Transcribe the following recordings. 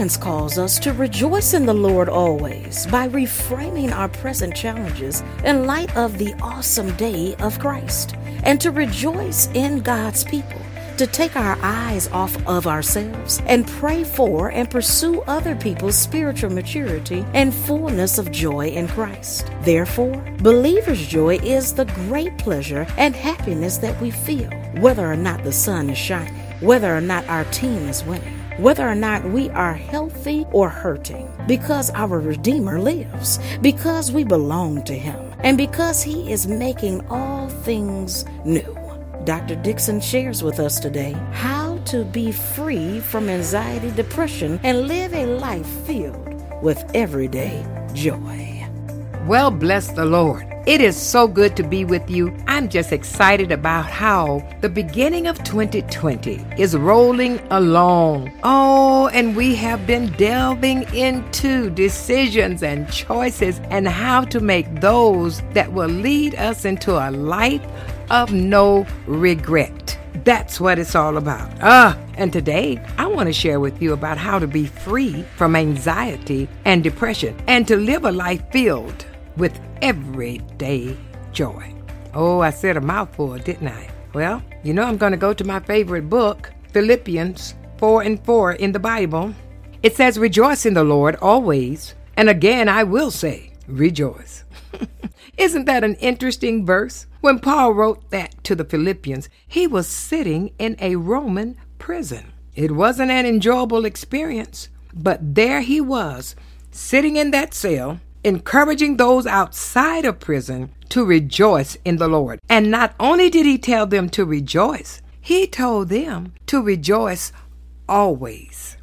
Philippians calls us to rejoice in the Lord always by reframing our present challenges in light of the awesome day of Christ, and to rejoice in God's people to take our eyes off of ourselves and pray for and pursue other people's spiritual maturity and fullness of joy in Christ. Therefore, believer's joy is the great pleasure and happiness that we feel, whether or not the sun is shining, whether or not our team is winning whether or not we are healthy or hurting, because our Redeemer lives, because we belong to Him, and because He is making all things new. Dr. Dixon shares with us today how to be free from anxiety, depression, and live a life filled with everyday joy. Well, bless the Lord. It is so good to be with you. I'm just excited about how the beginning of 2020 is rolling along. Oh, and we have been delving into decisions and choices and how to make those that will lead us into a life of no regret. That's what it's all about. Ah, and today I want to share with you about how to be free from anxiety and depression and to live a life filled with everyday joy. Oh, I said a mouthful, didn't I? Well, you know I'm going to go to my favorite book, Philippians 4 and 4 in the Bible. It says, Rejoice in the Lord always. And again, I will say, Rejoice. Isn't that an interesting verse? When Paul wrote that to the Philippians, he was sitting in a Roman prison. It wasn't an enjoyable experience, but there he was, sitting in that cell, encouraging those outside of prison to rejoice in the Lord. And not only did he tell them to rejoice, he told them to rejoice always.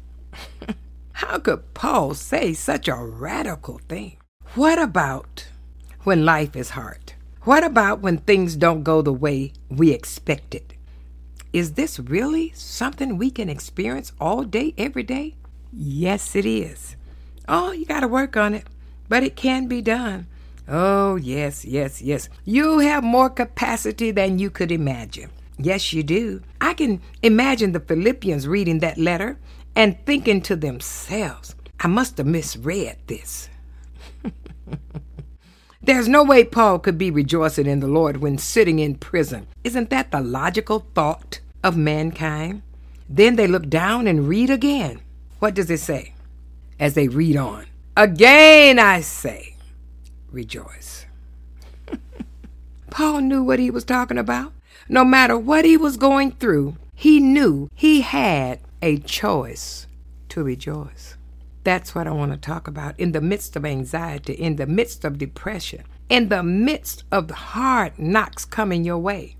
How could Paul say such a radical thing? What about when life is hard? What about when things don't go the way we expected? Is this really something we can experience all day, every day? Yes, it is. Oh, you got to work on it, but it can be done. Oh, yes, yes, yes. You have more capacity than you could imagine. Yes, you do. I can imagine the Philippians reading that letter and thinking to themselves, I must have misread this. There's no way Paul could be rejoicing in the Lord when sitting in prison. Isn't that the logical thought of mankind? Then they look down and read again. What does it say? As they read on. Again I say, rejoice. Paul knew what he was talking about. No matter what he was going through, he knew he had a choice to rejoice. That's what I want to talk about. In the midst of anxiety, in the midst of depression, in the midst of hard knocks coming your way,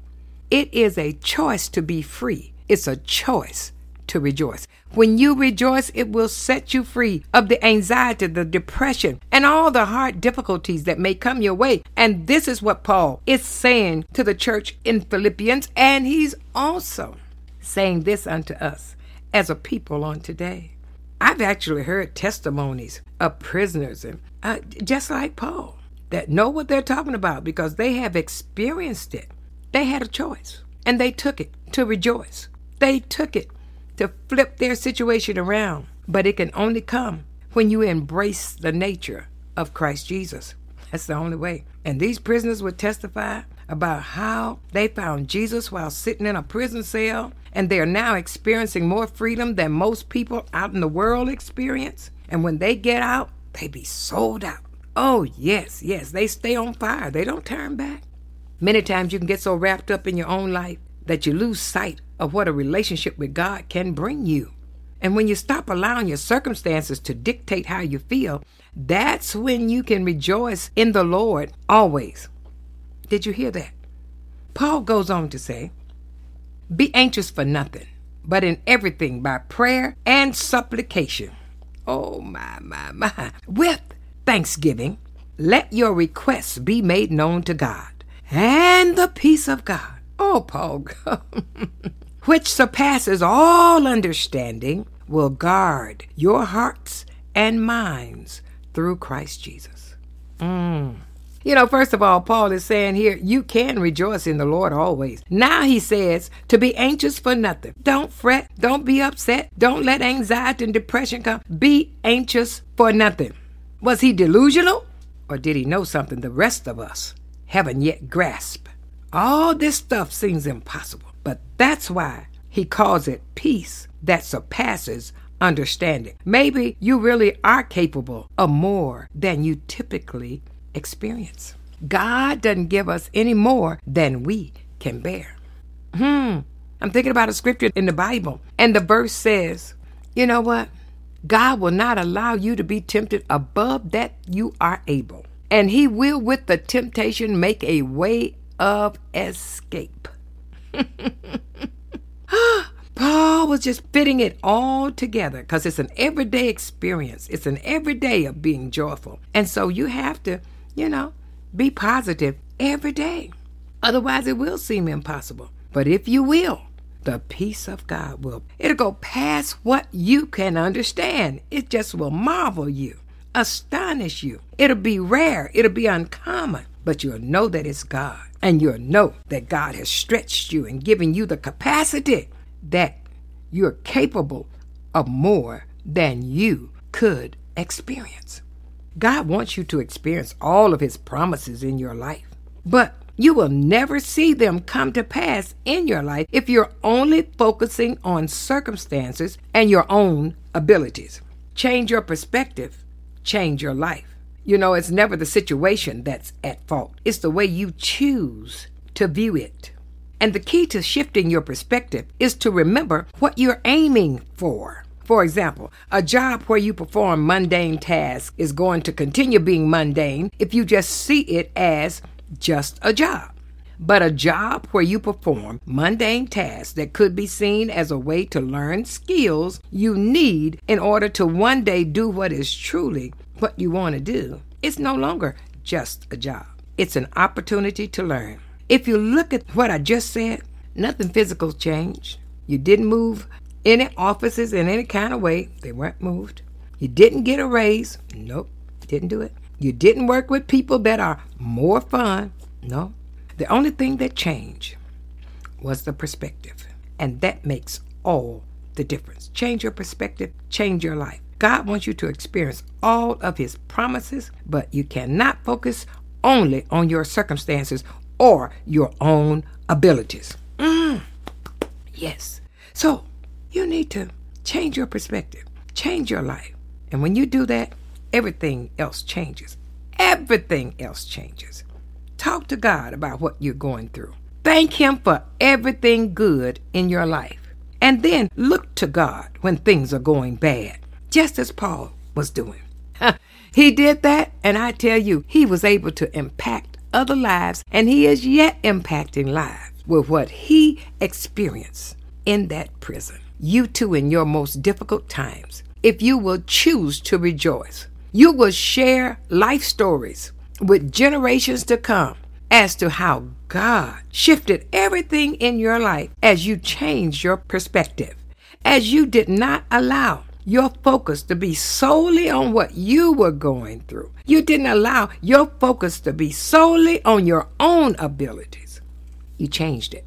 it is a choice to be free. It's a choice to rejoice. When you rejoice, it will set you free of the anxiety, the depression, and all the hard difficulties that may come your way. And this is what Paul is saying to the church in Philippians, and he's also saying this unto us as a people on today. I've actually heard testimonies of prisoners, and uh, just like Paul, that know what they're talking about because they have experienced it. They had a choice, and they took it to rejoice. They took it to flip their situation around. But it can only come when you embrace the nature of Christ Jesus. That's the only way. And these prisoners would testify about how they found Jesus while sitting in a prison cell, and they are now experiencing more freedom than most people out in the world experience. And when they get out, they be sold out. Oh, yes, yes, they stay on fire. They don't turn back. Many times you can get so wrapped up in your own life that you lose sight of what a relationship with God can bring you. And when you stop allowing your circumstances to dictate how you feel, that's when you can rejoice in the Lord always. Did you hear that? Paul goes on to say, Be anxious for nothing, but in everything by prayer and supplication. Oh, my, my, my. With thanksgiving, let your requests be made known to God. And the peace of God, oh, Paul, which surpasses all understanding, will guard your hearts and minds through Christ Jesus. Mm. You know, first of all, Paul is saying here, you can rejoice in the Lord always. Now he says to be anxious for nothing. Don't fret. Don't be upset. Don't let anxiety and depression come. Be anxious for nothing. Was he delusional? Or did he know something the rest of us haven't yet grasped? All this stuff seems impossible, but that's why he calls it peace that surpasses understanding. Maybe you really are capable of more than you typically experience. God doesn't give us any more than we can bear. Hmm. I'm thinking about a scripture in the Bible, and the verse says, you know what? God will not allow you to be tempted above that you are able. And he will, with the temptation, make a way of escape. Paul was just fitting it all together because it's an everyday experience. It's an everyday of being joyful. And so you have to, you know, be positive every day. Otherwise, it will seem impossible. But if you will, the peace of God will. It'll go past what you can understand. It just will marvel you, astonish you. It'll be rare, it'll be uncommon, but you'll know that it's God. And you'll know that God has stretched you and given you the capacity that you're capable of more than you could experience. God wants you to experience all of His promises in your life, but you will never see them come to pass in your life if you're only focusing on circumstances and your own abilities. Change your perspective, change your life. You know, it's never the situation that's at fault, it's the way you choose to view it. And the key to shifting your perspective is to remember what you're aiming for. For example, a job where you perform mundane tasks is going to continue being mundane if you just see it as just a job. But a job where you perform mundane tasks that could be seen as a way to learn skills you need in order to one day do what is truly what you want to do, it's no longer just a job. It's an opportunity to learn. If you look at what I just said, nothing physical changed. You didn't move any offices in any kind of way, they weren't moved. You didn't get a raise. Nope, didn't do it. You didn't work with people that are more fun. No. The only thing that changed was the perspective. And that makes all the difference. Change your perspective, change your life. God wants you to experience all of His promises, but you cannot focus only on your circumstances or your own abilities. Mm. Yes. So you need to change your perspective, change your life. And when you do that, everything else changes. Everything else changes. Talk to God about what you're going through. Thank Him for everything good in your life. And then look to God when things are going bad, just as Paul was doing. he did that, and I tell you, he was able to impact other lives, and he is yet impacting lives with what he experienced in that prison. You too, in your most difficult times, if you will choose to rejoice, you will share life stories with generations to come as to how God shifted everything in your life as you changed your perspective, as you did not allow your focus to be solely on what you were going through. You didn't allow your focus to be solely on your own abilities. You changed it.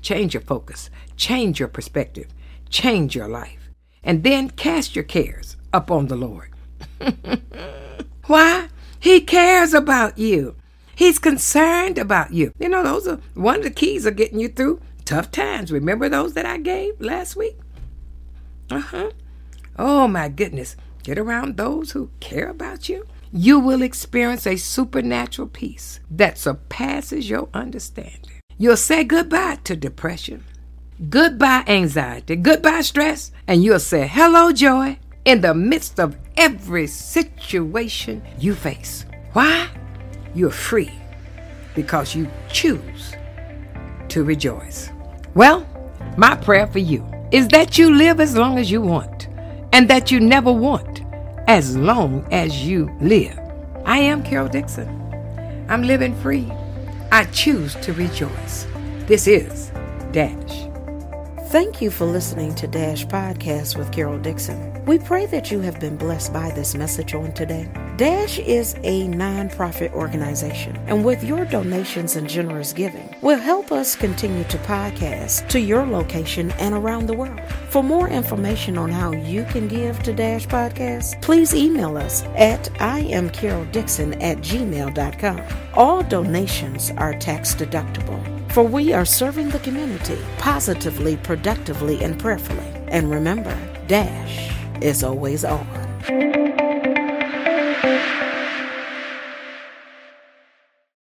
Change your focus, change your perspective, change your life, and then cast your cares upon the Lord. Why? He cares about you. He's concerned about you. You know, those are one of the keys of getting you through tough times. Remember those that I gave last week? Uh huh. Oh my goodness. Get around those who care about you. You will experience a supernatural peace that surpasses your understanding. You'll say goodbye to depression, goodbye anxiety, goodbye stress, and you'll say hello joy in the midst of every situation you face. Why? You're free because you choose to rejoice. Well, my prayer for you is that you live as long as you want and that you never want as long as you live. I am Carol Dixon. I'm living free. I choose to rejoice. This is Dash. Thank you for listening to Dash Podcast with Carol Dixon. We pray that you have been blessed by this message on today. Dash is a nonprofit organization, and with your donations and generous giving, will help us continue to podcast to your location and around the world. For more information on how you can give to Dash Podcast, please email us at iamcaroldixon at gmail.com. All donations are tax deductible for we are serving the community positively, productively, and prayerfully. And remember, Dash is always on.